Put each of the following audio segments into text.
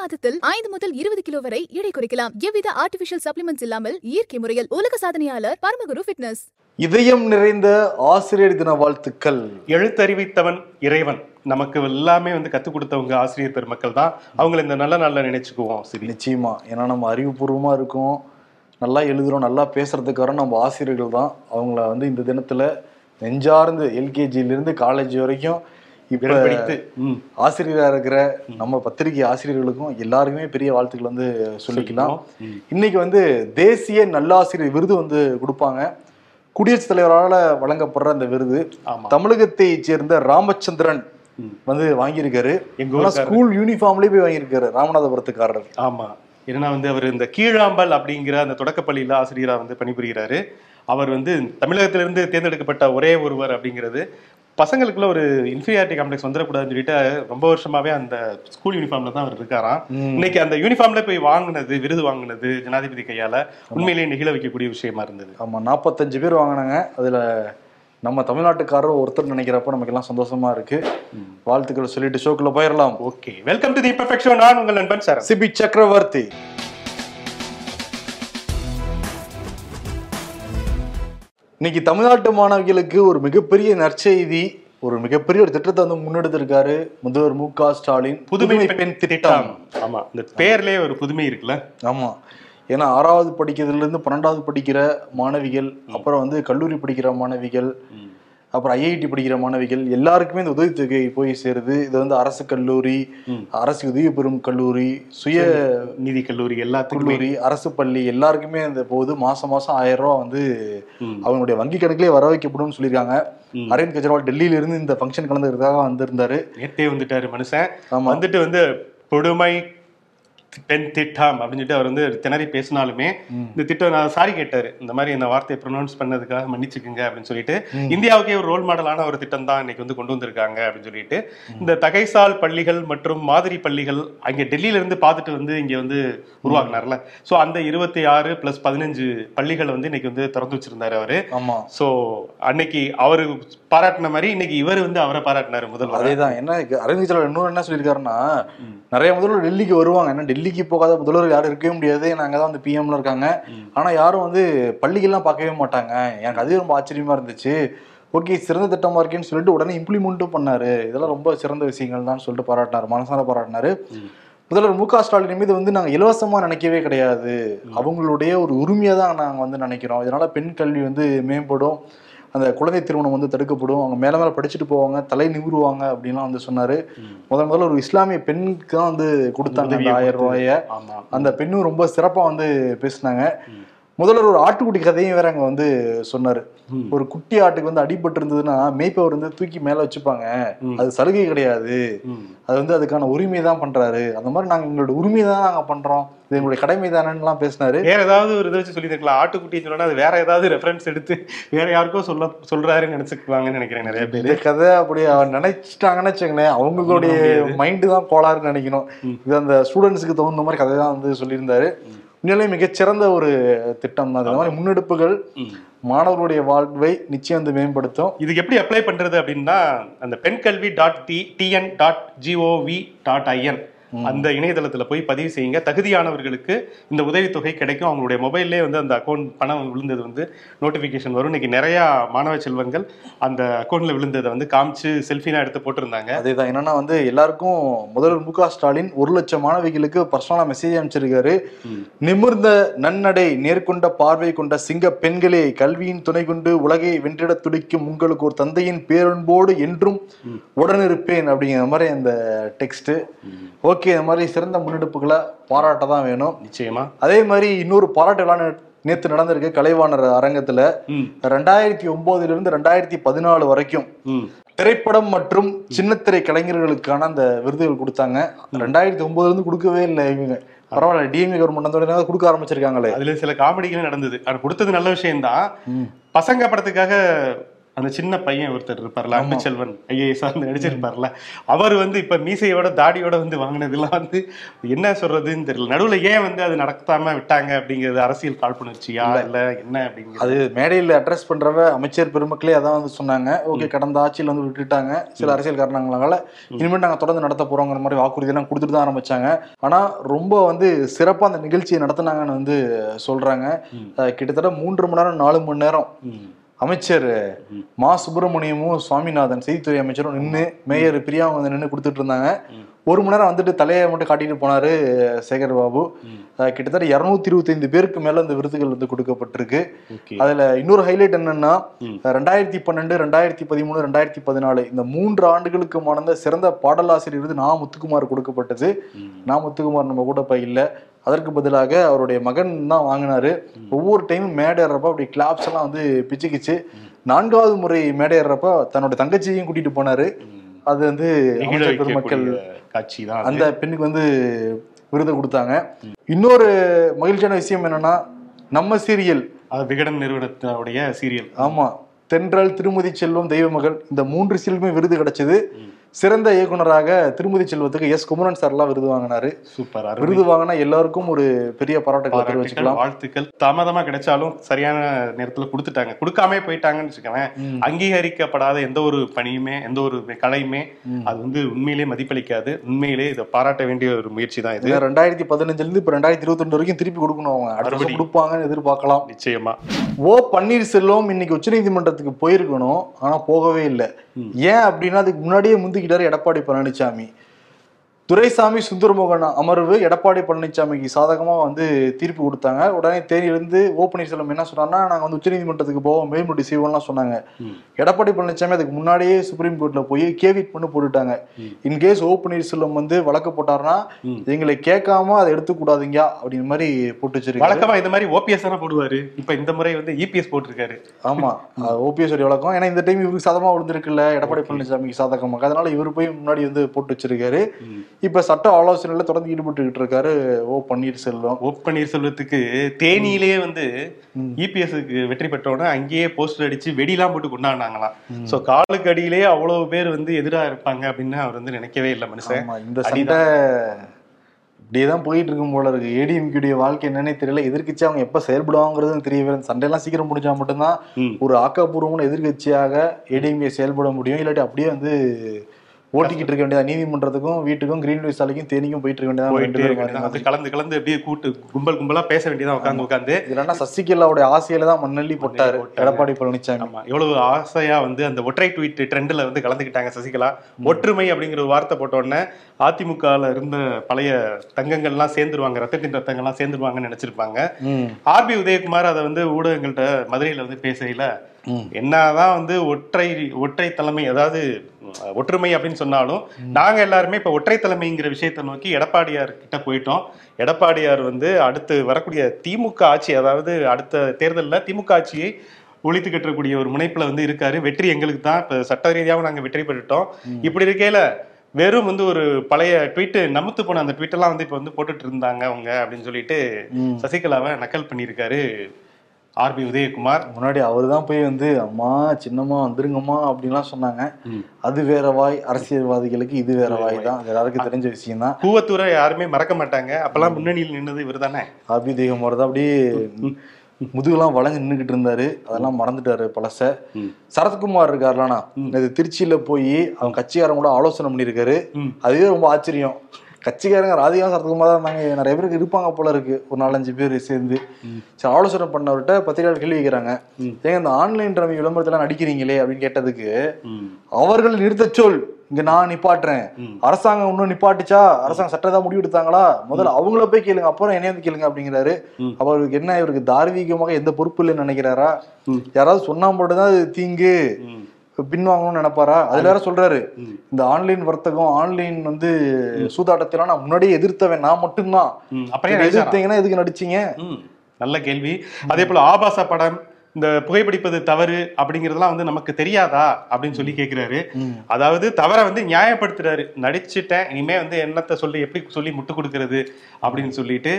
மாதத்தில் ஐந்து முதல் இருபது கிலோ வரை எடை குறைக்கலாம். எவ்வித ஆர்டிபிஷியல் சப்ளிமெண்ட்ஸ் இல்லாமல் இயற்கை முறையில் உலக சாதனையாளர் பரமகுரு ஃபிட்னஸ் இதயம் நிறைந்த ஆசிரியர் தின வாழ்த்துக்கள். எழுத்தறிவித்தவன் இறைவன். நமக்கு எல்லாமே வந்து கத்துக் கொடுத்தவங்க ஆசிரியர் பெருமக்கள் தான். அவங்கள இந்த நல்ல நாள்ல நினைச்சுக்குவோம் சரி நிச்சயமா. ஏன்னா நம்ம அறிவுபூர்வமா இருக்கோம். நல்லா எழுதுறோம் நல்லா பேசுறதுக்காரன் நம்ம ஆசிரியர்கள் தான். அவங்கள வந்து இந்த தினத்துல நெஞ்சார்ந்து எல்கேஜில இருந்து காலேஜ் வரைக்கும் இப்ப விரல் பிடித்து. ம், ஆசிரியரா இருக்கிற நம்ம பத்திரிகை ஆசிரியர்களுக்கும் எல்லாருக்குமே பெரிய வாழ்த்துக்கள் வந்து சொல்லிக்கலாம். இன்னைக்கு வந்து தேசிய நல்லாசிரியர் விருது வந்து கொடுப்பாங்க. குடியரசுத் தலைவரால வழங்கப்படுற அந்த விருது. தமிழகத்தை சேர்ந்த ராமச்சந்திரன். வந்து வாங்கியிருக்காரு. எங்க. ஸ்கூல் யூனிஃபார்ம்லயே போய் வாங்கியிருக்காரு ராமநாதபுரத்துக்காரர். ஆமா. ஏன்னா வந்து அவர் இந்த கீழாம்பல் அப்படிங்கிற அந்த தொடக்கப்பள்ளியில ஆசிரியரா வந்து பணிபுரிகிறாரு. அவர் வந்து தமிழகத்திலிருந்து தேர்ந்தெடுக்கப்பட்ட ஒரே ஒருவர் அப்படிங்கிறது பசங்களுக்குள்ள ஒரு இன்ஃபீரியாரிட்டி காம்ப்ளெக்ஸ் வந்துடக்கூடாதுன்னு சொல்லிட்டு ரொம்ப வருஷமாவே அந்த ஸ்கூல் யூனிஃபார்ம்ல தான் அவர் இருக்காராம். இன்னைக்கு அந்த யூனிஃபார்ம்ல போய் வாங்குனது விருது வாங்குனது ஜனாதிபதி கையால உண்மையிலேயே நெகிழ வைக்கக்கூடிய விஷயமா இருந்தது. ஆமா நாற்பத்தஞ்சு பேர் வாங்கினாங்க. அதுல நம்ம தமிழ்நாட்டுக்காரர் ஒருத்தர் நினைக்கிறப்ப நமக்கு எல்லாம் சந்தோஷமா இருக்கு. வாழ்த்துக்கள் சொல்லிட்டு ஷோக்குள்ள போயிடலாம் okay welcome to the perfection நான் உங்கள் நண்பன் சார் சிபி சக்கரவர்த்தி. இன்னைக்கு தமிழ்நாட்டு மாணவிகளுக்கு ஒரு மிகப்பெரிய நற்செய்தி ஒரு மிகப்பெரிய ஒரு திட்டத்தை வந்து முன்னெடுத்திருக்காரு முதல்வர் மு க ஸ்டாலின். புதுமை பெண் திட்டம். ஆமா இந்த பேர்லயே ஒரு புதுமை இருக்குல்ல? ஆமா. ஏன்னா ஆறாவது படிக்கிறதுல இருந்து பன்னெண்டாவது படிக்கிற மாணவிகள் அப்புறம் வந்து கல்லூரி படிக்கிற மாணவிகள் அப்புறம் ஐஐடி படிக்கிற மாணவிகள் எல்லாருக்குமே இந்த உதவித்தொகை போய் சேருது. இது வந்து அரசு கல்லூரி அரசு உதவி பெறும் கல்லூரி சுய நீதி கல்லூரி எல்லாத்துக்குமே. கல்லூரி அரசு பள்ளி எல்லாருக்குமே இந்த போகுது மாசம் மாசம் ஆயிரம் ரூபாய் வந்து. அவங்களுடைய வங்கி கணக்கிலே வர வைக்கப்படும் சொல்லியிருக்காங்க. அரவிந்த் கெஜ்ரிவால் டெல்லியில இருந்து இந்த ஃபங்க்ஷன் கலந்துக்கிறதுக்காக வந்திருந்தாரு. நேத்தே வந்துட்டாரு மனுஷன். வந்துட்டு வந்து கொடுமை பெண் திட்டம் அப்படின்னு சொல்லிட்டு அவர் வந்து திணறி பேசினாலுமே இந்த திட்டம் நான் சாரி கேட்டாரு. இந்த மாதிரி இந்த வார்த்தையை ப்ரொனவுன்ஸ் பண்ணதுக்காக மன்னிச்சுக்குங்க அப்படின்னு சொல்லிட்டு இந்தியாவுக்கே ஒரு ரோல் மாடலான ஒரு திட்டம் தான் இன்னைக்கு வந்து கொண்டு வந்திருக்காங்க அப்படின்னு சொல்லிட்டு இந்த தகைசால் பள்ளிகள் மற்றும் மாதிரி பள்ளிகள் அங்க டெல்லியில இருந்து பார்த்துட்டு வந்து இங்க வந்து உருவாக்குனார்ல. சோ அந்த இருபத்தி ஆறு பிளஸ் பதினஞ்சு பள்ளிகளை வந்து இன்னைக்கு வந்து திறந்து வச்சிருந்தாரு அவரு. சோ அன்னைக்கு அவரு பாராட்டின மாதிரி இன்னைக்கு இவர் வந்து அவரை பாராட்டினாரு முதல்வர். அதேதான். என்ன அரவிந்த் கெஜ்ரிவால் இன்னொரு என்ன சொல்லியிருக்காருன்னா நிறைய முதல்வர் டெல்லிக்கு வருவாங்க. ஏன்னா டெல்லிக்கு போகாத முதல்வர் யாரும் இருக்கவே முடியாது. ஏன்னா அங்கதான் வந்து பிஎம்ல இருக்காங்க. ஆனா யாரும் வந்து பள்ளிகள்லாம் பார்க்கவே மாட்டாங்க. எனக்கு அதுவே ரொம்ப ஆச்சரியமா இருந்துச்சு. ஓகே சிறந்த திட்டமா இருக்கேன்னு சொல்லிட்டு உடனே இம்ப்ளிமெண்ட்டும் பண்ணாரு. இதெல்லாம் ரொம்ப சிறந்த விஷயங்கள் தான் சொல்லிட்டு பாராட்டினாரு மனசார பாராட்டினாரு. முதல்வர் மு க ஸ்டாலின் மீது வந்து நாங்க இலவசமா நினைக்கவே கிடையாது. அவங்களுடைய ஒரு உரிமையை தான் நாங்க வந்து நினைக்கிறோம். இதனால பெண் கல்வி வந்து மேம்படும். அந்த குழந்தை திருமணம் வந்து தடுக்கப்படும். அவங்க மேல மேல படிச்சுட்டு போவாங்க. தலை நிமிருவாங்க அப்படின்லாம் வந்து சொன்னாரு. முதல் முதல்ல ஒரு இஸ்லாமிய பெண்ணுக்கு தான் வந்து கொடுத்தாங்க ஆயிரம் ரூபாய. அந்த பெண்ணும் ரொம்ப சிறப்பா வந்து பேசினாங்க. முதல்வர் ஒரு ஆட்டுக்குட்டி கதையும் வேற அங்க வந்து சொன்னாரு. ஒரு குட்டி ஆட்டுக்கு வந்து அடிபட்டு இருந்ததுன்னா மேய்ப்பவர் வந்து தூக்கி மேல வச்சுப்பாங்க. அது சலுகை கிடையாது. அது வந்து அதுக்கான உரிமை தான் பண்றாரு. அந்த மாதிரி நாங்க எங்களோட உரிமை தான் நாங்க பண்றோம். இது எங்களுடைய கடமை தானேலாம் பேசினாரு. வேற ஏதாவது ஒரு இதை வச்சு சொல்லியிருக்கலாம். ஆட்டுக்குட்டின்னு சொன்னா அது வேற ஏதாவது ரெஃபரன்ஸ் எடுத்து வேற யாருக்கோ சொல்ல சொல்றாருன்னு நினைச்சுக்குவாங்கன்னு நினைக்கிறேன் நிறைய பேர். இந்த கதை அப்படி அவன் நினைச்சிட்டாங்கன்னு வச்சுங்களேன் அவங்களுடைய மைண்டு தான் கோளாறுன்னு நினைக்கணும். இது அந்த ஸ்டூடெண்ட்ஸுக்கு தகுந்த மாதிரி கதை தான் வந்து சொல்லியிருந்தாரு. உண்மையிலேயே மிகச்சிறந்த ஒரு திட்டம் தான் இந்த மாதிரி முன்னெடுப்புகள் மாணவர்களுடைய வாழ்வை நிச்சயம் வந்து மேம்படுத்தும். இதுக்கு எப்படி அப்ளை பண்றது அப்படின்னா அந்த பெண் கல்வி dot T TN dot GOV dot IN அந்த இணையதளத்துல போய் பதிவு செய்யுங்க. தகுதியானவர்களுக்கு இந்த உதவித்தொகை கிடைக்கும். அவங்களுடைய மொபைல்லே வந்து அந்த அக்கௌண்ட் பணம் விழுந்தது வந்து நோட்டிபிகேஷன் வரும். இன்னைக்கு நிறைய மாணவ செல்வங்கள் அந்த அக்கௌண்ட்ல விழுந்ததை வந்து காமிச்சு செல்ஃபினா எடுத்து போட்டிருந்தாங்க. அதேதான். என்னன்னா வந்து எல்லாருக்கும் முதல்வர் மு ஸ்டாலின் ஒரு லட்சம் மாணவிகளுக்கு பர்சனலா மெசேஜ் அனுப்பிச்சிருக்காரு. நிமிர்ந்த நன்னடை நேர்கொண்ட பார்வை கொண்ட சிங்க பெண்களே கல்வியின் துணை கொண்டு உலகை வென்றிட துடிக்கும் உங்களுக்கு ஒரு தந்தையின் பேரன்போடு என்றும் உடனிருப்பேன் அப்படிங்கிற மாதிரி அந்த டெக்ஸ்ட் ஓகே. இந்த மாதிரி சிறந்த முன்னெடுப்புகளை பாராட்ட தான் வேணும். நிச்சயமா. அதே மாதிரி இன்னொரு பாராட்டு விழா நே- நேத்து நடந்திருக்கு கலைவாணர் அரங்கத்துல. ரெண்டாயிரத்தி ஒன்பதுல இருந்து ரெண்டாயிரத்தி பதினாலு வரைக்கும் திரைப்படம் மற்றும் சின்னத்திரை கலைஞர்களுக்கான அந்த விருதுகள் கொடுத்தாங்க. ரெண்டாயிரத்தி ஒன்பதுல இருந்து கொடுக்கவே இல்லை இவங்க. பரவாயில்ல டிஎம்ஏ கவர்மெண்ட் கொடுக்க ஆரம்பிச்சிருக்காங்களே. அதுல சில காமெடிகளும் நடந்தது. அது கொடுத்தது நல்ல விஷயம்தான். பசங்க படத்துக்காக அந்த சின்ன பையன் ஒருத்தர் இருப்பார்ல அன்பு செல்வன் ஐஏஎஸ் வந்து நடிச்சிருப்பார்ல. அவர் வந்து இப்ப மீசையோட தாடியோட வந்து வாங்கினதெல்லாம் வந்து என்ன சொல்றதுன்னு தெரியல. நடுவுல ஏன் வந்து அது நடத்தாம விட்டாங்க அப்படிங்கிறது அரசியல் காழ்ப்புணர்ச்சியா இல்ல. என்ன அப்படிங்கிறது? அது மேடையில் அட்ரஸ் பண்றவ அமைச்சர் பெருமக்களே அதான் வந்து சொன்னாங்க. ஓகே கடந்த ஆட்சியில் வந்து விட்டுட்டாங்க. சில அரசியல் காரணங்களால இனிமேல் நாங்க தொடர்ந்து நடத்த போறோங்கிற மாதிரி வாக்குறுதி எல்லாம் கொடுத்துட்டு தான் ஆரம்பிச்சாங்க. ஆனா ரொம்ப வந்து சிறப்பா அந்த நிகழ்ச்சியை நடத்துனாங்கன்னு வந்து சொல்றாங்க. கிட்டத்தட்ட மூன்று மணி நேரம் நாலு மணி நேரம். அமைச்சர் மா. சுப்பிரமணியமும் சுவாமிநாதன் செய்தித்துறை அமைச்சரும் நின்று மேயர் பிரியாவும் வந்து நின்று கொடுத்துட்டு இருந்தாங்க. ஒரு மணி நேரம் வந்துட்டு தலையை மட்டும் காட்டிட்டு போனாரு சேகர் பாபு. கிட்டத்தட்ட இருநூத்தி இருபத்தைந்து பேருக்கு மேல இந்த விருதுகள் வந்து கொடுக்கப்பட்டிருக்கு. அதுல இன்னொரு ஹைலைட் என்னன்னா ரெண்டாயிரத்தி பன்னெண்டு ரெண்டாயிரத்தி பதிமூணு ரெண்டாயிரத்தி பதினாலு இந்த மூன்று ஆண்டுகளுக்கு மணந்த சிறந்த பாடலாசிரியர் விருது நா முத்துக்குமார் கொடுக்கப்பட்டது. நா முத்துக்குமார் நம்ம கூட இப்ப இல்ல. அதற்கு பதிலாக அவருடைய மகன் தான் வாங்கினாரு. ஒவ்வொரு டைமும் மேடை ஏறப்ப அப்படி கிளாப்ஸ் எல்லாம் வந்து பிச்சுக்கிச்சு. நான்காவது முறை மேடை ஏறப்ப தன்னோட தங்கச்சியையும் கூட்டிட்டு போனாரு. அது வந்து பெருமக்கள் காட்சி தான் அந்த பெண்ணுக்கு வந்து விருது கொடுத்தாங்க. இன்னொரு மகிழ்ச்சியான விஷயம் என்னன்னா நம்ம சீரியல். அது விகடன் நிறுவனத்தினுடைய சீரியல். ஆமா. தென்றல் திருமதி செல்வம் தெய்வ மகள் இந்த மூன்று சீரியலுமே விருது கிடைச்சது. சிறந்த இயக்குனராக திருமதி செல்வத்துக்கு எஸ் குமரன் சார்லாம் விருது வாங்கினாரு. சூப்பர் விருது வாங்கினா எல்லாருக்கும் ஒரு பெரிய பாராட்டுகளை தெரிவிச்சுக்கலாம். வாழ்த்துக்கள். தாமதமா கிடைச்சாலும் சரியான நேரத்துல கொடுத்துட்டாங்க. கொடுக்காம போயிட்டாங்கன்னு வச்சுக்கோங்க அங்கீகரிக்கப்படாத எந்த ஒரு பணியுமே எந்த ஒரு கலையுமே அது வந்து உண்மையிலே மதிப்பளிக்காது. உண்மையிலே இதை பாராட்ட வேண்டிய ஒரு முயற்சி தான் இது. ரெண்டாயிரத்தி பதினஞ்சுல இருந்து இப்ப ரெண்டாயிரத்தி இருபத்தி ரெண்டு வரைக்கும் திருப்பி கொடுக்கணும் அவங்க. அடுத்த. கொடுப்பாங்கன்னு எதிர்பார்க்கலாம். நிச்சயமா. ஓ பன்னீர்செல்வம் இன்னைக்கு உச்சநீதிமன்றத்துக்கு போயிருக்கணும். ஆனா போகவே இல்லை. ஏன் அப்படின்னா அதுக்கு முன்னாடியே முந்திக்கிட்டாரு எடப்பாடி பழனிசாமி. துரைசாமி சுந்தரமோகன் அமர்வு எடப்பாடி பழனிசாமிக்கு சாதகமா வந்து தீர்ப்பு கொடுத்தாங்க. உடனே தேனியிலிருந்து ஓ பன்னீர்செல்வம் என்ன சொன்னார்னா நாங்க வந்து உச்சநீதிமன்றத்துக்கு போவோம் மேல்முடி செய்வோம்லாம் சொன்னாங்க. எடப்பாடி பழனிசாமி அதுக்கு முன்னாடியே சுப்ரீம் கோர்ட்ல போய் கேவிட் பண்ணி போட்டுட்டாங்க. இன்கேஸ் ஓ பன்னீர்செல்வம் வந்து வழக்கு போட்டாருன்னா எங்களை கேட்காம அதை எடுத்துக்கூடாதீங்க அப்படிங்கிற மாதிரி போட்டு வச்சிருக்காரு. வழக்கமா இந்த மாதிரி ஓபிஎஸ் தானே போடுவாரு? இப்ப இந்த முறை வந்து இபிஎஸ் போட்டிருக்காரு. ஆமா ஓபிஎஸ் உடைய வழக்கம். ஏன்னா இந்த டைம் இவருக்கு சாதகமா விழுந்திருக்குல்ல எடப்பாடி பழனிசாமிக்கு சாதகமாக. அதனால இவர் போய் முன்னாடி வந்து போட்டு வச்சிருக்காரு. இப்ப சட்ட ஆலோசனையில தொடர்ந்து ஈடுபட்டுக்கிட்டு இருக்காரு ஓ பன்னீர்செல்வம். ஓ பன்னீர்செல்வத்துக்கு தேனியிலேயே வந்து இபிஎஸ்க்கு வெற்றி பெற்றோட அங்கேயே போஸ்டர் அடிச்சு வெடிலாம் போட்டு கொண்டாடினாங்களாம். சோ காலுக்கு அடியிலேயே அவ்வளவு பேர் வந்து எதிரா இருப்பாங்க அப்படின்னு அவர் வந்து நினைக்கவே இல்லை மனுஷன். இந்த சண்டை இப்படியேதான் போயிட்டு இருக்கும் போல இருக்கு. ஏடிஎம்கியுடைய வாழ்க்கை என்னன்னே தெரியல. எதிர்க்கட்சி அவங்க எப்ப செயல்படுவாங்கிறது தெரியவே. சண்டையெல்லாம் சீக்கிரம் முடிஞ்சா மட்டும்தான். ஒரு ஆக்கப்பூர்வமான எதிர்க்கட்சியாக ஏடிஎம்கே செயல்பட முடியும். இல்லாட்டி அப்படியே வந்து ஓட்டிக்கிட்டு இருக்க வேண்டியதா? நீதிமன்றத்துக்கும் வீட்டுக்கும் கிரீன்வேஸ் சாலைக்கும் தேனிக்கும் போயிட்டு இருக்க வேண்டியதான். அது கலந்து கலந்து அப்படியே கூட்டு கும்பல் கும்பலா பேச வேண்டியதான் உட்காந்து உட்காந்து இதுலன்னா சசிகலாவுடைய ஆசையில தான் மண்ணள்ளி போட்டாரு. எடப்பாடி பழனிசாமி ஆமா. எவ்வளவு ஆசையா வந்து அந்த ஒற்றை ட்வீட் ட்ரெண்ட்ல வந்து கலந்துக்கிட்டாங்க சசிகலா. ஒற்றுமை அப்படிங்கிற ஒரு வார்த்தை போட்ட உடனே அதிமுகல இருந்த பழைய தங்கங்கள்லாம் சேர்ந்துருவாங்க ரத்தத்தின் ரத்தங்கள்லாம் சேர்ந்துருவாங்கன்னு நினைச்சிருப்பாங்க. ஆர்பி உதயகுமார் அதை வந்து ஊடகங்கள்ட்ட மதுரையில வந்து பேசையில என்னதான் வந்து ஒற்றை ஒற்றை தலைமை அதாவது ஒற்றுமை அப்படின்னு சொன்னாலும் நாங்க எல்லாருமே இப்ப ஒற்றை தலைமைங்கிற விஷயத்தை நோக்கி எடப்பாடியார் கிட்ட போயிட்டோம். எடப்பாடியார் வந்து அடுத்து வரக்கூடிய திமுக ஆட்சி அதாவது அடுத்த தேர்தல்ல திமுக ஆட்சியை ஒழித்து கட்டக்கூடிய ஒரு முனைப்புல வந்து இருக்காரு. வெற்றி எங்களுக்கு தான். இப்ப சட்ட ரீதியாகவும் நாங்க வெற்றி பெற்றுட்டோம். இப்படி இருக்கையில வெறும் வந்து ஒரு பழைய ட்வீட் நமுத்து போன அந்த ட்வீட் எல்லாம் வந்து இப்ப வந்து போட்டுட்டு இருந்தாங்க அவங்க அப்படின்னு சொல்லிட்டு சசிகலாவை நக்கல் பண்ணியிருக்காரு. ஆர்பி உதயகுமார் முன்னாடி அவர் தான் போய் வந்து அம்மா சின்னம்மா வந்துருங்கம்மா அப்படின்லாம் சொன்னாங்க. அது வேற வாய். அரசியல்வாதிகளுக்கு இது வேற வாய் தான். எல்லாருக்கும் தெரிஞ்ச விஷயம் தான் கூவத்தூரை யாருமே மறக்க மாட்டாங்க. அப்பெல்லாம் முன்னணியில் நின்னது இவர் தானே ஆபி தெய்வம் தான் அப்படியே முதுகெல்லாம் வளைஞ்சு நின்றுகிட்டு இருந்தாரு. அதெல்லாம் மறந்துட்டாரு பழச. சரத்குமார் இருக்காருலானா இது திருச்சியில போய் அவங்க கட்சிக்காரங்க கூட ஆலோசனை பண்ணியிருக்காரு. அதுவே ரொம்ப ஆச்சரியம். கட்சிக்காரங்க ராதிகா சரத்குமார் தான் இருந்தாங்க. நிறைய பேருக்கு இருப்பாங்க போல இருக்கு. ஒரு நாலஞ்சு பேர் சேர்ந்து. சரி ஆலோசனை பண்ணவர்கிட்ட பத்திரிகையாளர் கேள்வி கேட்கிறாங்க ஏங்க இந்த ஆன்லைன் ரம்மி விளம்பரத்துல நடிக்கிறீங்களே அப்படின்னு கேட்டதுக்கு அவர்கள் நிறுத்தச் சொல். இங்க நான் நிப்பாட்டுறேன். அரசாங்கம் இன்னும் நிப்பாட்டுச்சா? அரசாங்கம் சட்டத்தை முடிவு எடுத்தாங்களா? முதல்ல அவங்கள போய் கேளுங்க. அப்புறம் என்னைய வந்து கேளுங்க அப்படிங்கிறாரு. அவருக்கு என்ன இவருக்கு தார்மீகமாக எந்த பொறுப்பு இல்லைன்னு நினைக்கிறாரா? யாராவது சொன்னா மட்டும்தான் அது தீங்கு. பின்வாங்கணும்னு நினைப்பாரா? அதுல வேற சொல்றாரு. இந்த ஆன்லைன் வர்த்தகம் ஆன்லைன் வந்து சூதாட்டத்தெல்லாம் நான் முன்னாடியே எதிர்த்தவன் நான் மட்டும்தான். நடிச்சாரா? எதிர்த்தீங்கன்னா எதுக்கு நடிச்சீங்க? நல்ல கேள்வி. அதே போல ஆபாச படம் இந்த புகைப்பிடிப்பது தவறு அப்படிங்கறதெல்லாம் வந்து நமக்கு தெரியாதா? அப்படின்னு சொல்லி கேக்குறாரு. அதாவது தவறை வந்து நியாயப்படுத்துறாரு. நடிச்சுட்டேன் இனிமே வந்து என்னத்தை சொல்லி எப்படி சொல்லி முட்டு கொடுக்கறது அப்படின்னு சொல்லிட்டு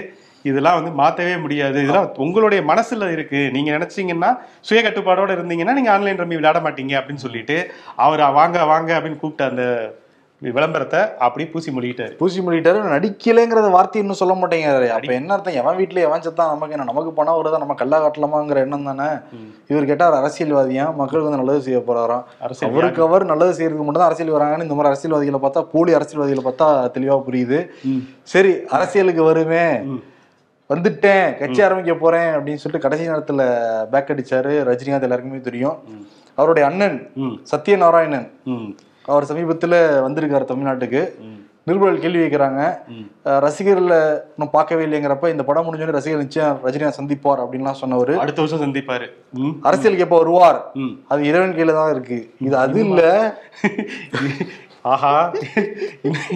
இதெல்லாம் வந்து மாத்தவே முடியாது. இதெல்லாம் உங்களுடைய மனசுல இருக்கு. நீங்க நினைச்சீங்கன்னா சுய கட்டுப்பாடோட இருந்தீங்கன்னா நீங்க ஆன்லைன் ரம்மி விளையாட மாட்டீங்க அப்படின்னு சொல்லிட்டு அவர் வாங்க வாங்க அப்படின்னு கூப்பிட்ட அந்த விளம்பரத்தை அப்படி பூசி மொழிகிட்டாரு. பூசி மொழிட்டாரு நடிக்கலைங்கிறத வார்த்தை இன்னும் சொல்ல மாட்டேங்கிறாரு. அப்ப என்ன அர்த்தம்? எவன் வீட்டுல எவன் செத்தான்? நமக்கு என்ன? நமக்கு பணம் வருதா நம்ம கல்லா காட்டலாமாங்கிற எண்ணம் தானே? இவர் கேட்டா அவர் அரசியல்வாதியா? மக்களுக்கு வந்து நல்லது செய்ய போறாராம் அவருக்கு அவர் நல்லது செய்யறதுக்கு மட்டும் தான் அரசியல் வராங்கன்னு இந்த மாதிரி அரசியல்வாதிகளை பார்த்தா போலி அரசியல்வாதிகளை பார்த்தா தெளிவா புரியுது. சரி அரசியலுக்கு வருமே. வந்துட்டேன் கட்சி ஆரம்பிக்க போறேன் அப்படின்னு சொல்லிட்டு கடைசி நேரத்துல பேக் அடிச்சாரு ரஜினிகாந்த் எல்லாருக்குமே தெரியும். அவருடைய அண்ணன் சத்யநாராயணன். அவர் சமீபத்துல வந்திருக்காரு தமிழ்நாட்டுக்கு. நிருபர்கள் கேள்வி கேட்கிறாங்க ரசிகர்ல இன்னும் பார்க்கவே இல்லைங்கிறப்ப இந்த படம் முடிஞ்சோடனே ரசிகர் நிச்சயம் ரஜினிகாந்த் சந்திப்பார் அப்படின்லாம் சொன்னவர். அடுத்த வருஷம் சந்திப்பாரு. அரசியலுக்கு எப்போ வருவார்? அது இறைவன் கையில தான் இருக்கு. இது அது இல்ல. ஆஹா.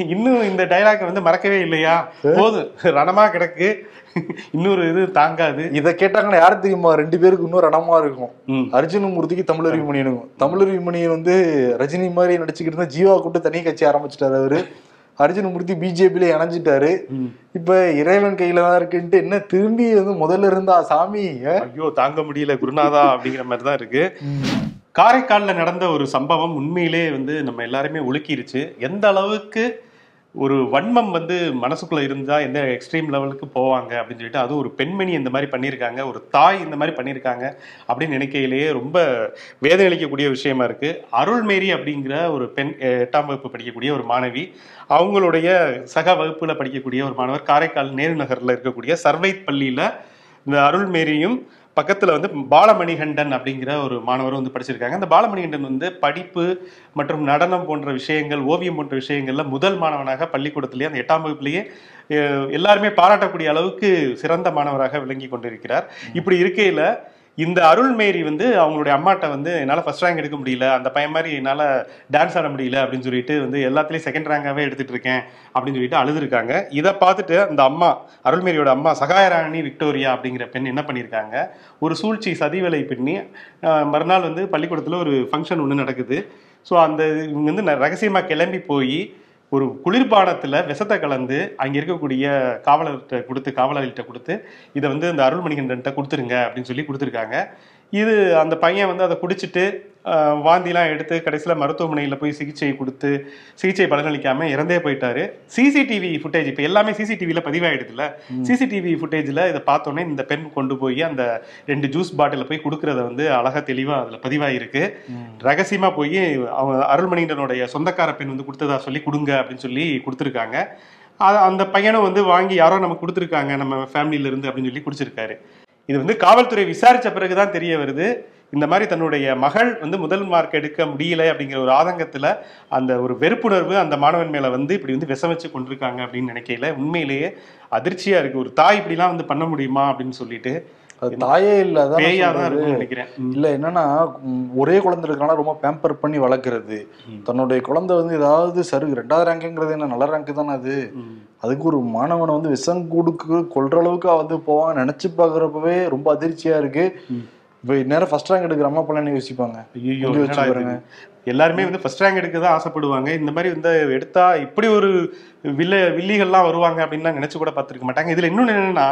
இன்னும் இந்த டைலாக் வந்து மறக்கவே இல்லையா? போதும். ரணமா கிடக்கு. இன்னொரு இது தாங்காது. இதை கேட்டாங்கன்னா யாரு தெரியுமா? ரெண்டு பேருக்கு இன்னும் ரணமா இருக்கும். ம். அர்ஜுன மூர்த்திக்கு தமிழறிவு மணியனுக்கும் தமிழறிவு மணியன் வந்து ரஜினி மாதிரி நடிச்சுக்கிட்டு இருந்தா ஜீவா கூப்பிட்டு தனி கட்சி ஆரம்பிச்சிட்டாரு அவரு. அர்ஜுன மூர்த்தி பிஜேபியில இணைஞ்சிட்டாரு. இப்ப இறைவன் கையில தான் இருக்குன்ட்டு என்ன திரும்பி வந்து முதல்ல இருந்தா சாமி? ஐயோ தாங்க முடியல. குருநாதா அப்படிங்கிற மாதிரி தான் இருக்கு காரைக்காலில் நடந்த ஒரு சம்பவம் உண்மையிலே வந்து நம்ம எல்லாருமே உலுக்கிருச்சு எந்த அளவுக்கு ஒரு வன்மம் வந்து மனசுக்குள்ள இருந்தா எந்த எக்ஸ்ட்ரீம் லெவலுக்கு போவாங்க அப்படின்னு சொல்லிட்டு அதுவும் ஒரு பெண்மணி இந்த மாதிரி பண்ணியிருக்காங்க ஒரு தாய் இந்த மாதிரி பண்ணியிருக்காங்க அப்படின்னு நினைக்கையிலேயே ரொம்ப வேதனை அளிக்கக்கூடிய விஷயமா இருக்கு. அருள்மேரி அப்படிங்கிற ஒரு பெண் எட்டாம் வகுப்பு படிக்கக்கூடிய ஒரு மாணவி அவங்களுடைய சக வகுப்புல படிக்கக்கூடிய ஒரு மாணவர் காரைக்கால் நேரு நகர்ல இருக்கக்கூடிய சர்வைத் பள்ளியில இந்த அருள்மேரியும் பக்கத்துல வந்து பாலமணிகண்டன் அப்படிங்கிற ஒரு மாணவர் வந்து படிச்சிருக்காங்க. அந்த பாலமணிகண்டன் வந்து படிப்பு மற்றும் நடனம் போன்ற விஷயங்கள் ஓவியம் போன்ற விஷயங்கள்ல முதல் மாணவனாக பள்ளிக்கூடத்திலேயே அந்த எட்டாம் வகுப்புலேயே எல்லாருமே பாராட்டக்கூடிய அளவுக்கு சிறந்த மாணவராக விளங்கி கொண்டிருக்கிறார். இப்படி இருக்கையில இந்த அருள்மேரி வந்து அவங்களுடைய அம்மாட்ட வந்து என்னால் ஃபர்ஸ்ட் ரேங்க் எடுக்க முடியல அந்த பையன் மாதிரி என்னால் டான்ஸ் ஆட முடியல அப்படின்னு சொல்லிட்டு வந்து எல்லாத்துலேயும் செகண்ட் ரேங்காகவே எடுத்துகிட்டு இருக்கேன் அப்படின்னு சொல்லிட்டு அழுதுருக்காங்க. இதை பார்த்துட்டு அந்த அம்மா அருள்மேரியோட அம்மா சகாயராணி விக்டோரியா அப்படிங்கிற பெண் என்ன பண்ணியிருக்காங்க? ஒரு சூழ்ச்சி சதிவேலை பின்னி மறுநாள் வந்து பள்ளிக்கூடத்தில் ஒரு ஃபங்க்ஷன் ஒன்று நடக்குது. ஸோ அந்த இவங்க வந்து ந- கிளம்பி போய் ஒரு குளிர்பானத்தில் விஷத்தை கலந்து அங்கே இருக்கக்கூடிய காவலர்கிட்ட கொடுத்து காவலர்கிட்ட கொடுத்து இதை வந்து இந்த அருள்மணிகண்டன்ட்ட கொடுத்துருங்க அப்படின்னு சொல்லி கொடுத்துருக்காங்க. இது அந்த பையன் வந்து அதை குடிச்சிட்டு வாந்திலாம் எடுத்து கடைசியில் மருத்துவமனையில் போய் சிகிச்சை கொடுத்து சிகிச்சை பலனளிக்காம இறந்தே போயிட்டாரு. சிசிடிவி ஃபுட்டேஜ் இப்போ எல்லாமே சிசிடிவியில் பதிவாயிடுதுல்ல? சிசிடிவி ஃபுட்டேஜில் இதை பார்த்தோன்னே இந்த பெண் கொண்டு போய் அந்த ரெண்டு ஜூஸ் பாட்டில போய் கொடுக்கறத வந்து அழகா தெளிவா அதில் பதிவாயிருக்கு. ரகசியமா போய் அவங்க அருள்மணிகண்டனுடைய சொந்தக்கார பெண் வந்து கொடுத்ததா சொல்லி கொடுங்க அப்படின்னு சொல்லி கொடுத்துருக்காங்க. அந்த பையனும் வந்து வாங்கி யாரோ நமக்கு கொடுத்துருக்காங்க நம்ம ஃபேமிலியில இருந்து அப்படின்னு சொல்லி குடிச்சிருக்காரு. இது வந்து காவல்துறை விசாரிச்ச பிறகுதான் தெரிய வருது. இந்த மாதிரி தன்னுடைய மகள் வந்து முதல் மார்க் எடுக்க முடியல அப்படிங்கிற ஒரு ஆதங்கத்துல அந்த ஒரு வெறுப்புணர்வு அந்த மாணவன் மேல வந்து இப்படி வந்து விஷமிச்சு கொண்டிருக்காங்க அப்படின்னு நினைக்கையில உண்மையிலேயே அதிர்ச்சியா இருக்கு. ஒரு தாய் இப்படிலாம் வந்து பண்ண முடியுமா அப்படின்னு சொல்லிட்டு தாயே இல்ல அதான் நான் பேயா தான் சொல்றது. இருக்கும்னு நினைக்கிறேன். இல்ல என்னன்னா ஒரே குழந்தை இருக்கனால ரொம்ப பேம்பர் பண்ணி வளர்க்கறது. தன்னுடைய குழந்தை வந்து ஏதாவது சரு ரெண்டாவது ரேங்க்ங்கிறது என்ன நல்ல ரேங்க் தானே அது. அதுக்கு ஒரு மாணவனை வந்து விஷம் கொடுக்கு கொல்ற அளவுக்கு வந்து போவான் நினைச்சு பாக்குறப்பவே ரொம்ப அதிர்ச்சியா இருக்கு. இப்ப நேரம் ஃபர்ஸ்ட் ரேங்க் எடுக்கிற அம்மா என்ன யோசிப்பாங்க? ஐயோ? எல்லாருமே வந்து ஃபர்ஸ்ட் ரேங்க் எடுக்க தான் ஆசைப்படுவாங்க. இந்த மாதிரி வந்து எடுத்தா இப்படி ஒரு வில்ல வில்லிகள்லாம் வருவாங்க அப்படின்லாம் நினைச்சு கூட பார்த்துருக்க மாட்டாங்க இதுல இன்னொன்னு என்னன்னா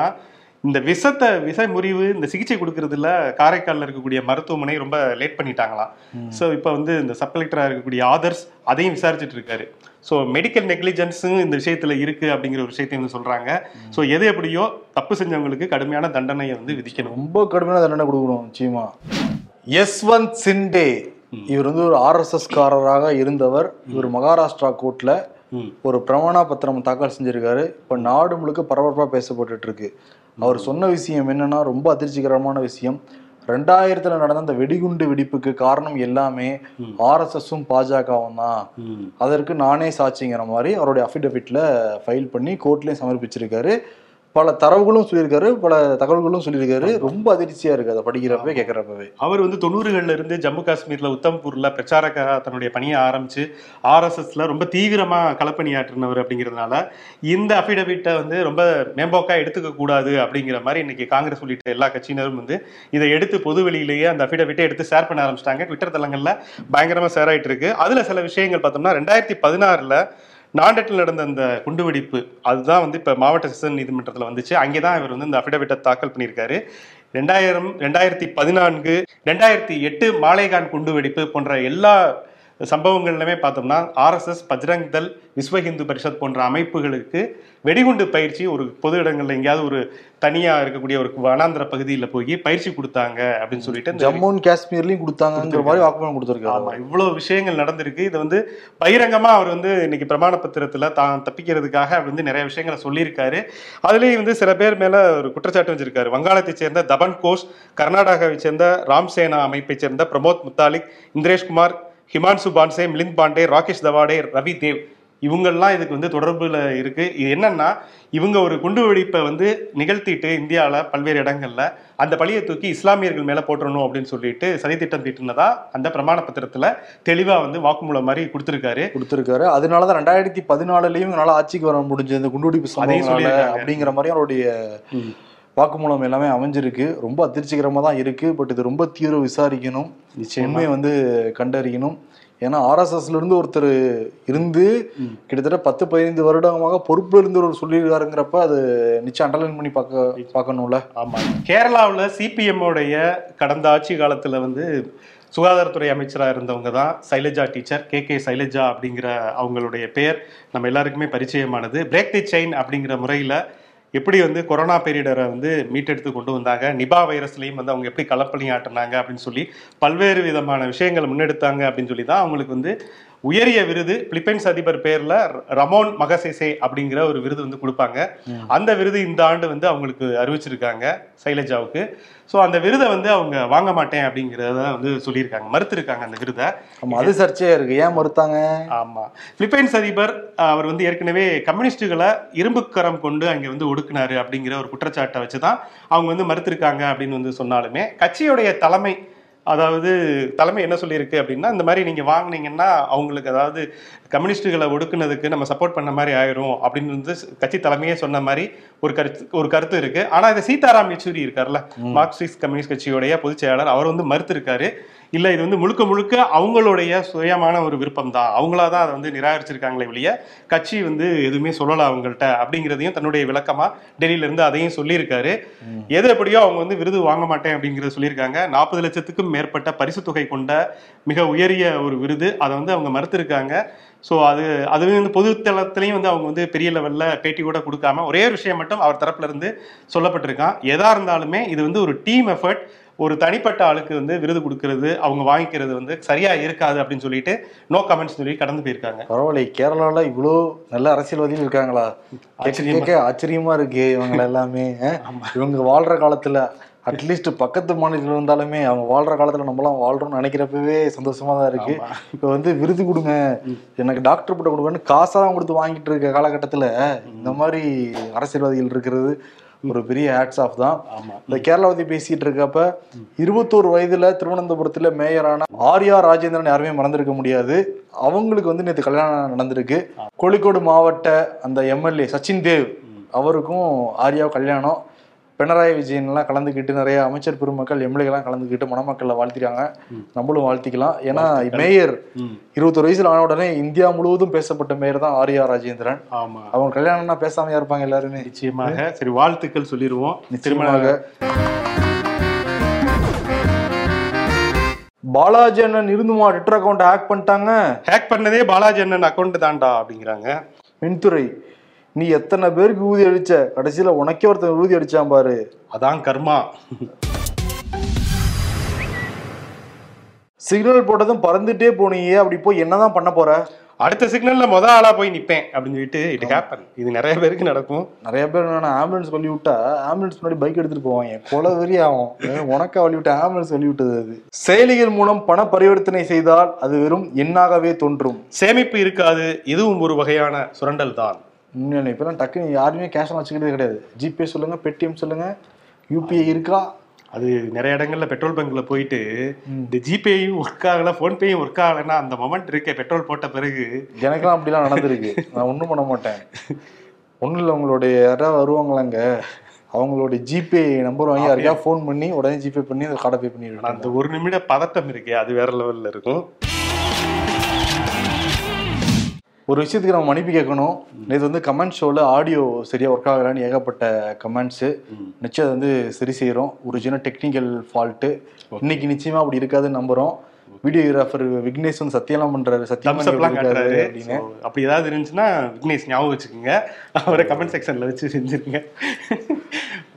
இந்த விஷத்தை விஷ முறிவு இந்த சிகிச்சை கொடுக்கறதுல காரைக்கால்ல இருக்கக்கூடிய மருத்துவமனை ரொம்ப லேட் பண்ணிட்டாங்களாம் ஸோ இப்போ வந்து இந்த சப் கலெக்டராக இருக்கக்கூடிய ஆதர்ஸ் அதையும் விசாரிச்சுட்டு இருக்காரு. ஸோ மெடிக்கல் நெக்லிஜென்ஸும் இந்த விஷயத்துல இருக்கு அப்படிங்கிற ஒரு விஷயத்தையும் வந்து சொல்றாங்க. ஸோ எது எப்படியோ தப்பு செஞ்சவங்களுக்கு கடுமையான தண்டனையை வந்து விதிக்கணும். ரொம்ப கடுமையான தண்டனை கொடுக்கணும் நிச்சயமா. யஸ்வந்த் சிண்டே இவர் வந்து ஒரு ஆர்எஸ்எஸ் காரராக இருந்தவர். இவர் மகாராஷ்டிரா கோர்ட்ல ம். ஒரு பிரமாண பத்திரம் தாக்கல் செஞ்சிருக்காரு. இப்ப நாடு முழுக்க பரபரப்பா பேசப்பட்டுட்டு இருக்கு. அவர் சொன்ன விஷயம் என்னன்னா ரொம்ப அதிர்ச்சிகரமான விஷயம். ரெண்டாயிரத்துல நடந்த அந்த வெடிகுண்டு வெடிப்புக்கு காரணம் எல்லாமே ஆர்எஸ்எஸும் பாஜகவும் தான். அதற்கு நானே சாட்சிங்கிற மாதிரி அவருடைய அஃபிடவிட்ல ஃபைல் பண்ணி கோர்ட்லயும் சமர்ப்பிச்சிருக்காரு. பல தரவுகளும் சொல்லியிருக்காரு பல தகவல்களும் சொல்லியிருக்காரு. ரொம்ப அதிர்ச்சியா இருக்கு அதை படிக்கிறப்பவே கேட்கறப்பவே அவர் வந்து தொண்ணூறுகள்ல இருந்து ஜம்மு காஷ்மீர்ல உத்தம்பூர்ல பிரச்சாரக்காக தன்னுடைய பணியை ஆரம்பிச்சு ஆர்எஸ்எஸ்ல ரொம்ப தீவிரமா களப்பணியாற்றினவர் அப்படிங்கிறதுனால இந்த அபிடவிட்டை வந்து ரொம்ப மேம்போக்கா எடுத்துக்க கூடாது அப்படிங்கிற மாதிரி இன்னைக்கு காங்கிரஸ் உள்ளிட்ட எல்லா கட்சியினரும் வந்து இதை எடுத்து பொது வெளியிலேயே அந்த அபிடவிட்டை எடுத்து ஷேர் பண்ண ஆரம்பிச்சிட்டாங்க. ட்விட்டர் தளங்கள்ல பயங்கரமா ஷேர் ஆயிட்டு இருக்கு. அதுல சில விஷயங்கள் பார்த்தோம்னா ரெண்டாயிரத்தி பதினாறுல நாண்டட்டில் நடந்த அந்த குண்டுவெடிப்பு அதுதான் வந்து இப்போ மாவட்ட செஷன் நீதிமன்றத்தில் வந்துச்சு. அங்கே தான் இவர் வந்து இந்த அஃபிடவிட்டை தாக்கல் பண்ணியிருக்காரு. ரெண்டாயிரம் ரெண்டாயிரத்தி பதினான்கு ரெண்டாயிரத்தி எட்டு மாலேகான் குண்டுவெடிப்பு போன்ற எல்லா சம்பவங்கள்லுமே பார்த்தோம்னா ஆர்எஸ்எஸ் பஜ்ரங் தள் விஸ்வ இந்து பரிஷத் போன்ற அமைப்புகளுக்கு வெடிகுண்டு பயிற்சி ஒரு பொது இடங்கள்ல எங்கேயாவது ஒரு தனியா இருக்கக்கூடிய ஒரு வனாந்திர பகுதியில் போய் பயிற்சி கொடுத்தாங்க அப்படின்னு சொல்லிட்டு ஜம்மு அண்ட் காஷ்மீர்லயும் கொடுத்தாங்கிற மாதிரி வாக்குமூலம் ஆமா கொடுத்துருக்காரு இவ்வளவு விஷயங்கள் நடந்திருக்கு. இது வந்து பகிரங்கமா அவர் வந்து இன்னைக்கு பிரமாண பத்திரத்துல தான் தப்பிக்கிறதுக்காக அவர் வந்து நிறைய விஷயங்களை சொல்லியிருக்காரு. அதுலயும் வந்து சில பேர் மேல ஒரு குற்றச்சாட்டு வச்சிருக்காரு. வங்காளத்தை சேர்ந்த தபன் கோஷ் கர்நாடகாவை சேர்ந்த ராம்சேனா அமைப்பை சேர்ந்த பிரமோத் முத்தாலிக் இந்திரேஷ்குமார் ஹிமான்சு பான்சே மிலிந்த் பாண்டே ராகேஷ் தவாடே ரவி தேவ் இவங்கெல்லாம் இதுக்கு வந்து தொடர்புல இருக்கு. இது என்னன்னா இவங்க ஒரு குண்டு வெடிப்பை வந்து நிகழ்த்திட்டு இந்தியாவில் பல்வேறு இடங்கள்ல அந்த பழியை தூக்கி இஸ்லாமியர்கள் மேல போட்டுறணும் அப்படின்னு சொல்லிட்டு சதித்திட்டம் தீட்டுனதா அந்த பிரமாண பத்திரத்துல தெளிவா வந்து வாக்குமூலம் மாதிரி கொடுத்திருக்காரு. கொடுத்திருக்காரு. அதனாலதான் ரெண்டாயிரத்தி பதினாலுலயும் என்னால ஆட்சிக்கு வர முடிஞ்ச இந்த குண்டுவெடிப்பு. அப்படிங்கிற மாதிரி அவருடைய வாக்குமூலம் எல்லாமே அமைஞ்சிருக்கு. ரொம்ப அதிர்ச்சிகரமா தான் இருக்கு. பட் இது ரொம்ப தீவிர விசாரிக்கணும். நிச்சயமா. வந்து கண்டறியணும். ஏன்னா ஆர்எஸ்எஸ்ல இருந்து ஒருத்தர் இருந்து கிட்டத்தட்ட பத்து பதினைந்து வருடமாக பொறுப்புல இருந்து ஒரு சொல்லியிருக்காருங்கிறப்ப அது நிச்சயம் அண்டர்லைன் பண்ணி பார்க்க பார்க்கணும்ல? ஆமா. கேரளாவுல சிபிஎம் உடைய கடந்த ஆட்சி காலத்துல வந்து சுகாதாரத்துறை அமைச்சராக இருந்தவங்க தான். Shailaja teacher K. K. Shailaja அப்படிங்கிற அவங்களுடைய பெயர் நம்ம எல்லாருக்குமே பரிச்சயமானது. பிரேக் தி செயின் அப்படிங்கிற முறையில் எப்படி வந்து கொரோனா பேரிடரை வந்து மீட்டெடுத்து கொண்டு வந்தாங்க? நிபா வைரஸ்லையும் வந்து அவங்க எப்படி களப்பணி ஆட்டினாங்க அப்படின்னு சொல்லி பல்வேறு விதமான விஷயங்களை முன்னெடுத்தாங்க அப்படின்னு சொல்லி தான் அவங்களுக்கு வந்து உயரிய விருது பிலிப்பைன்ஸ் அதிபர் பேர்ல ரமோன் மகசேசே அப்படிங்கிற ஒரு விருது வந்து கொடுப்பாங்க. அந்த விருது இந்த ஆண்டு வந்து அவங்களுக்கு அறிவிச்சிருக்காங்க சைலஜாவுக்கு. ஸோ அந்த விருதை வந்து அவங்க வாங்க மாட்டேன் அப்படிங்கிறத வந்து சொல்லியிருக்காங்க. மறுத்திருக்காங்க அந்த விருதை. அது சர்ச்சையா இருக்கு. ஏன் மறுத்தாங்க? ஆமா. பிலிப்பைன்ஸ் அதிபர் அவர் வந்து ஏற்கனவே கம்யூனிஸ்டுகளை இரும்புக்கரம் கொண்டு அங்க வந்து ஒடுக்குனாரு அப்படிங்கிற ஒரு குற்றச்சாட்டை வச்சுதான் அவங்க வந்து மறுத்திருக்காங்க அப்படின்னு வந்து சொன்னாலுமே கட்சியுடைய தலைமை அதாவது தலைமை என்ன சொல்லியிருக்கு அப்படின்னா இந்த மாதிரி நீங்க வாங்குனீங்கன்னா அவங்களுக்கு அதாவது கம்யூனிஸ்டுகளை ஒடுக்குனதுக்கு நம்ம சப்போர்ட் பண்ண மாதிரி ஆயிரும் அப்படின்னு வந்து கட்சி தலைமையே சொன்ன மாதிரி ஒரு கருத்து ஒரு கருத்து இருக்கு. ஆனா இது சீதாராம் யெச்சூரி இருக்கார்ல மார்க்சிஸ்ட் கம்யூனிஸ்ட் கட்சியுடைய பொதுச் செயலாளர் அவர் வந்து மறுத்திருக்காரு. இல்ல இது வந்து முழுக்க முழுக்க அவங்களுடைய சுயமான ஒரு விருப்பம் தான் அவங்களா தான் அதை வந்து நிராகரிச்சிருக்காங்களே ஒழிய கட்சி வந்து எதுவுமே சொல்லல அவங்கள்ட்ட அப்படிங்கிறதையும் தன்னுடைய விளக்கமா டெல்லியில இருந்து அதையும் சொல்லியிருக்காரு. எது எப்படியோ அவங்க வந்து விருது வாங்க மாட்டேன் அப்படிங்கறத சொல்லியிருக்காங்க. நாற்பது லட்சத்துக்கும் மேற்பட்ட பரிசு தொகை கொண்ட மிக உயரிய ஒரு விருது. அதை வந்து அவங்க மறுத்திருக்காங்க. ஸோ அது அதுவே வந்து பொது தளத்திலையும் வந்து அவங்க வந்து பெரிய லெவல்ல பேட்டி கூட கொடுக்காம ஒரே ஒரு விஷயம் மட்டும் அவர் தரப்புல இருந்து சொல்லப்பட்டிருக்கான். எதா இருந்தாலுமே இது வந்து ஒரு டீம் எஃபர்ட் ஒரு தனிப்பட்ட ஆளுக்கு வந்து விருது கொடுக்கறது அவங்க வாங்கிக்கிறது வந்து சரியா இருக்காது அப்படின்னு சொல்லிட்டு நோ கமெண்ட்ஸ் சொல்லி கடந்து போயிருக்காங்க. பரவாயில்ல. கேரளால இவ்வளோ நல்ல அரசியல்வாதிகள் இருக்காங்களா? கேட்க ஆச்சரியமா. கேட்க ஆச்சரியமா இருக்கு இவங்க எல்லாமே? இவங்க வாழ்ற காலத்துல அட்லீஸ்ட் பக்கத்து மாநிலத்தில் இருந்தாலுமே அவங்க வாழ்ற காலத்துல நம்மலாம் வாழ்றோம்னு நினைக்கிறப்பவே சந்தோஷமா தான் இருக்கு. இப்ப வந்து விருது கொடுங்க. எனக்கு டாக்டர் பட்டம் கொடுங்கன்னு காசெல்லாம் கொடுத்து வாங்கிட்டு இருக்க காலகட்டத்துல இந்த மாதிரி அரசியல்வாதிகள் இருக்கிறது ஒரு பெரிய ஹேட்ஸ் ஆஃப் தான். இந்த கேரளா பத்தி பேசிட்டு இருக்கப்ப இருபத்தோரு வயதுல திருவனந்தபுரத்துல மேயரான ஆர்யா ராஜேந்திரன் யாருமே மறந்திருக்க முடியாது. அவங்களுக்கு வந்து நேற்று கல்யாணம் நடந்திருக்கு. கோழிக்கோடு மாவட்ட அந்த எம்எல்ஏ சச்சின் தேவ் அவருக்கும் ஆர்யா கல்யாணம். பினராயி விஜயன்லாம் கலந்துக்கிட்டு நிறைய அமைச்சர் பெருமக்கள் எம்எல்ஏலாம் கலந்துக்கிட்டு மணமக்களை வாழ்த்திட்டாங்க நம்மளும் வாழ்த்திக்கலாம். ஏன்னா மேயர். இருபத்தொரு வயசுல ஆன உடனே இந்தியா முழுவதும் பேசப்பட்ட மேயர் தான் ஆர்யா ராஜேந்திரன். ஆமா. அவங்க கல்யாணம்னா பேசாமையா இருப்பாங்க எல்லாருமே. நிச்சயமாக. சரி வாழ்த்துக்கள் சொல்லிடுவோம் நிச்சயமாக. பாலாஜி அண்ணன் இருந்துமா ட்விட்டர் அக்கௌண்ட் ஹேக் பண்ணிட்டாங்க? ஹேக் பண்ணதே பாலாஜி அண்ணன் அக்கௌண்ட் தான்டா அப்படிங்கிறாங்க. மின்துறை. நீ எத்தனை பேருக்கு ஊதி அடிச்ச? கடைசியில உனக்கே ஒருத்தன் ஊதி அடிச்சான் பாரு. அதான் கர்மா. சிக்னல் போட்டதும் பறந்துட்டே போனீங்க அப்படி போய் என்னதான் பண்ண போற? அடுத்த சிக்னல்ல முத ஆளா போய் நிப்பேன் அப்படின்னு சொல்லிட்டு இட் ஹேப்பன் இது நிறைய பேருக்கு நடக்கும். நிறைய பேர் என்னன்னா ஆம்புலன்ஸ் வழி விட்டா ஆம்புலன்ஸ் முன்னாடி பைக் எடுத்துட்டு போவாங்க. கொலை வெறி ஆகும். உனக்கா வழி விட்ட ஆம்புலன்ஸ் வழி விட்டது அது. செயலிகள் மூலம் பண பரிவர்த்தனை செய்தால் அது வெறும் எண்ணாகவே தோன்றும். சேமிப்பு இருக்காது இதுவும் ஒரு வகையான சுரண்டல் தான். உண்மையில இப்பெல்லாம் டக்குன்னு யாருமே கேஷ்லாம் வச்சுக்கிறதே கிடையாது. ஜிபே சொல்லுங்க பெட்டிஎம் சொல்லுங்க யூபிஐ இருக்கா? அது நிறைய இடங்கள்ல பெட்ரோல் பங்க்ல போயிட்டு இந்த ஜிபேயும் ஒர்க் ஆகல போன்பேயும் ஒர்க் ஆகலைன்னா அந்த மொமெண்ட் இருக்கே பெட்ரோல் போட்ட பிறகு. எனக்கெல்லாம் அப்படிலாம் நடந்திருக்கு. நான் ஒன்றும் பண்ண மாட்டேன். ஒன்றும் இல்லை உங்களுடைய யாராவது வருவாங்களாங்க. அவங்களுடைய ஜிபே நம்பர் வாங்கி யாருக்கா ஃபோன் பண்ணி உடனே ஜிபே பண்ணி அந்த கார்டை பே ஆனா பண்ணிடுவேன் அந்த ஒரு நிமிட பதட்டம் இருக்கே அது வேற லெவல்ல இருக்கும். ஒரு விஷயத்துக்கு நம்ம மன்னிப்பு கேட்கணும். நேற்று வந்து கமெண்ட் ஷோவில் ஆடியோ சரியாக ஒர்க் ஆகலான்னு ஏகப்பட்ட கமெண்ட்ஸு நிச்சயம் அதை வந்து சரி செய்கிறோம் ஒரு சின்ன டெக்னிக்கல் ஃபால்ட்டு இன்னைக்கு நிச்சயமா அப்படி இருக்காதுன்னு நம்புறோம். வீடியோகிராஃபர் விக்னேஷ் வந்து சத்தியம்லாம் பண்றாரு. சத்தியமா தம்ஸ் அப்லாம் இருக்காது காட்டுறாரு. அப்படின்னு. அப்படி ஏதாவது இருந்துச்சுன்னா விக்னேஷ் ஞாபகம் வச்சுக்கோங்க. அவரை கமெண்ட் செக்ஷன்ல வச்சு செஞ்சிருங்க.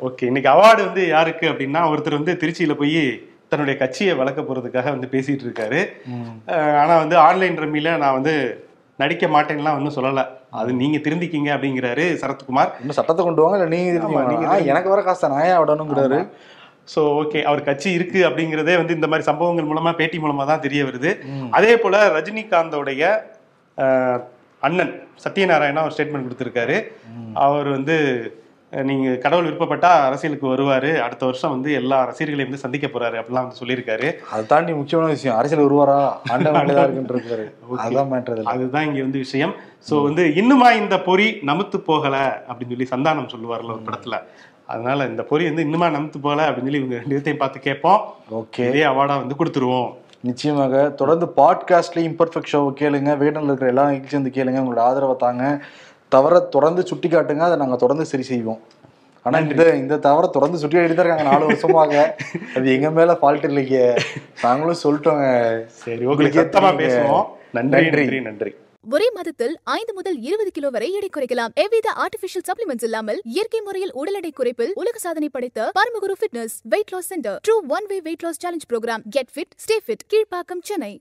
ஓகே இன்னைக்கு அவார்டு வந்து யாருக்கு அப்படின்னா ஒருத்தர் வந்து திருச்சியில போய் தன்னுடைய கட்சியை வளர்க்க போறதுக்காக வந்து பேசிட்டு இருக்காரு. அஹ் ஆனா வந்து ஆன்லைன் ரம்மியில நான் வந்து நடிக்க மாட்டேன்லாம் ஒன்றும் சொல்லல. அது நீங்க திருந்திக்கிங்க அப்படிங்கிறாரு சரத்குமார். இன்னும் சட்டத்தை கொண்டு வாங்க இல்ல நீங்க எனக்கு வர காசு நான் ஏன் விடணுங்கிறாரு ஸோ ஓகே அவர் கட்சி இருக்கு அப்படிங்கிறதே வந்து இந்த மாதிரி சம்பவங்கள் மூலமா பேட்டி மூலமா தான் தெரிய வருது. அதே போல ரஜினிகாந்தோடைய அண்ணன் சத்யநாராயணா ஒரு ஸ்டேட்மெண்ட் கொடுத்திருக்காரு. அவர் வந்து அஹ், நீங்க கடவுள் விருப்பப்பட்டா அரசியலுக்கு வருவாரு. அடுத்த வருஷம் வந்து எல்லா ரசிகர்களையும் வந்து சந்திக்க போறாரு அப்படிலாம் வந்து சொல்லியிருக்காரு. அதை தாண்டி முக்கியமான விஷயம் அரசியல் வருவாரா? ஆண்டவன் இருக்காரு அதுதான் அதுதான் இங்க வந்து விஷயம். சோ வந்து இன்னுமா இந்த பொறி நமுத்து போகல அப்படின்னு சொல்லி சந்தானம் சொல்லுவார்ல ஒரு படத்துல. அதனால இந்த பொறி வந்து இன்னுமா நமுத்து போகல அப்படின்னு சொல்லி இவங்க ரெண்டு பேர்த்தையும் பார்த்து கேட்போம். ஓகே. இதே அவார்டா வந்து கொடுத்துருவோம். நிச்சயமாக தொடர்ந்து பாட்காஸ்ட்ல இம்பர்ஃபெக்ட் ஷோவை கேளுங்க. வேடனில் இருக்கிற எல்லா நிகழ்ச்சியும் வந்து கேளுங்க. உங்களோட ஆதரவை தாங்க. தவற தொடர்ந்து சுட்டி காட்டுங்க அதை நாங்க தொடர்ந்து சரி செய்வோம். ஆனா இந்த இந்த தவறை தொடர்ந்து சுட்டி தான் இருக்காங்க நாலு வருஷமாக அது எங்க மேல ஃபால்ட் இல்லைங்க. நாங்களும் சொல்லிட்டோங்க. சரி உங்களுக்கே சத்தமா. பேசுவோம். நன்றி நன்றி. நன்றி நன்றி. ஒரே மாதத்தில் ஐந்து முதல் இருபது கிலோ வரை எடை குறைக்கலாம். எவ்வித ஆர்டிபிஷியல் சப்ளிமெண்ட்ஸ் இல்லாமல் இயற்கை முறையில் உடல் எடை குறைப்பில் உலக சாதனை படைத்த Paramaguru fitness weight loss center true one way weight loss challenge program get fit stay fit Kilpauk Chennai.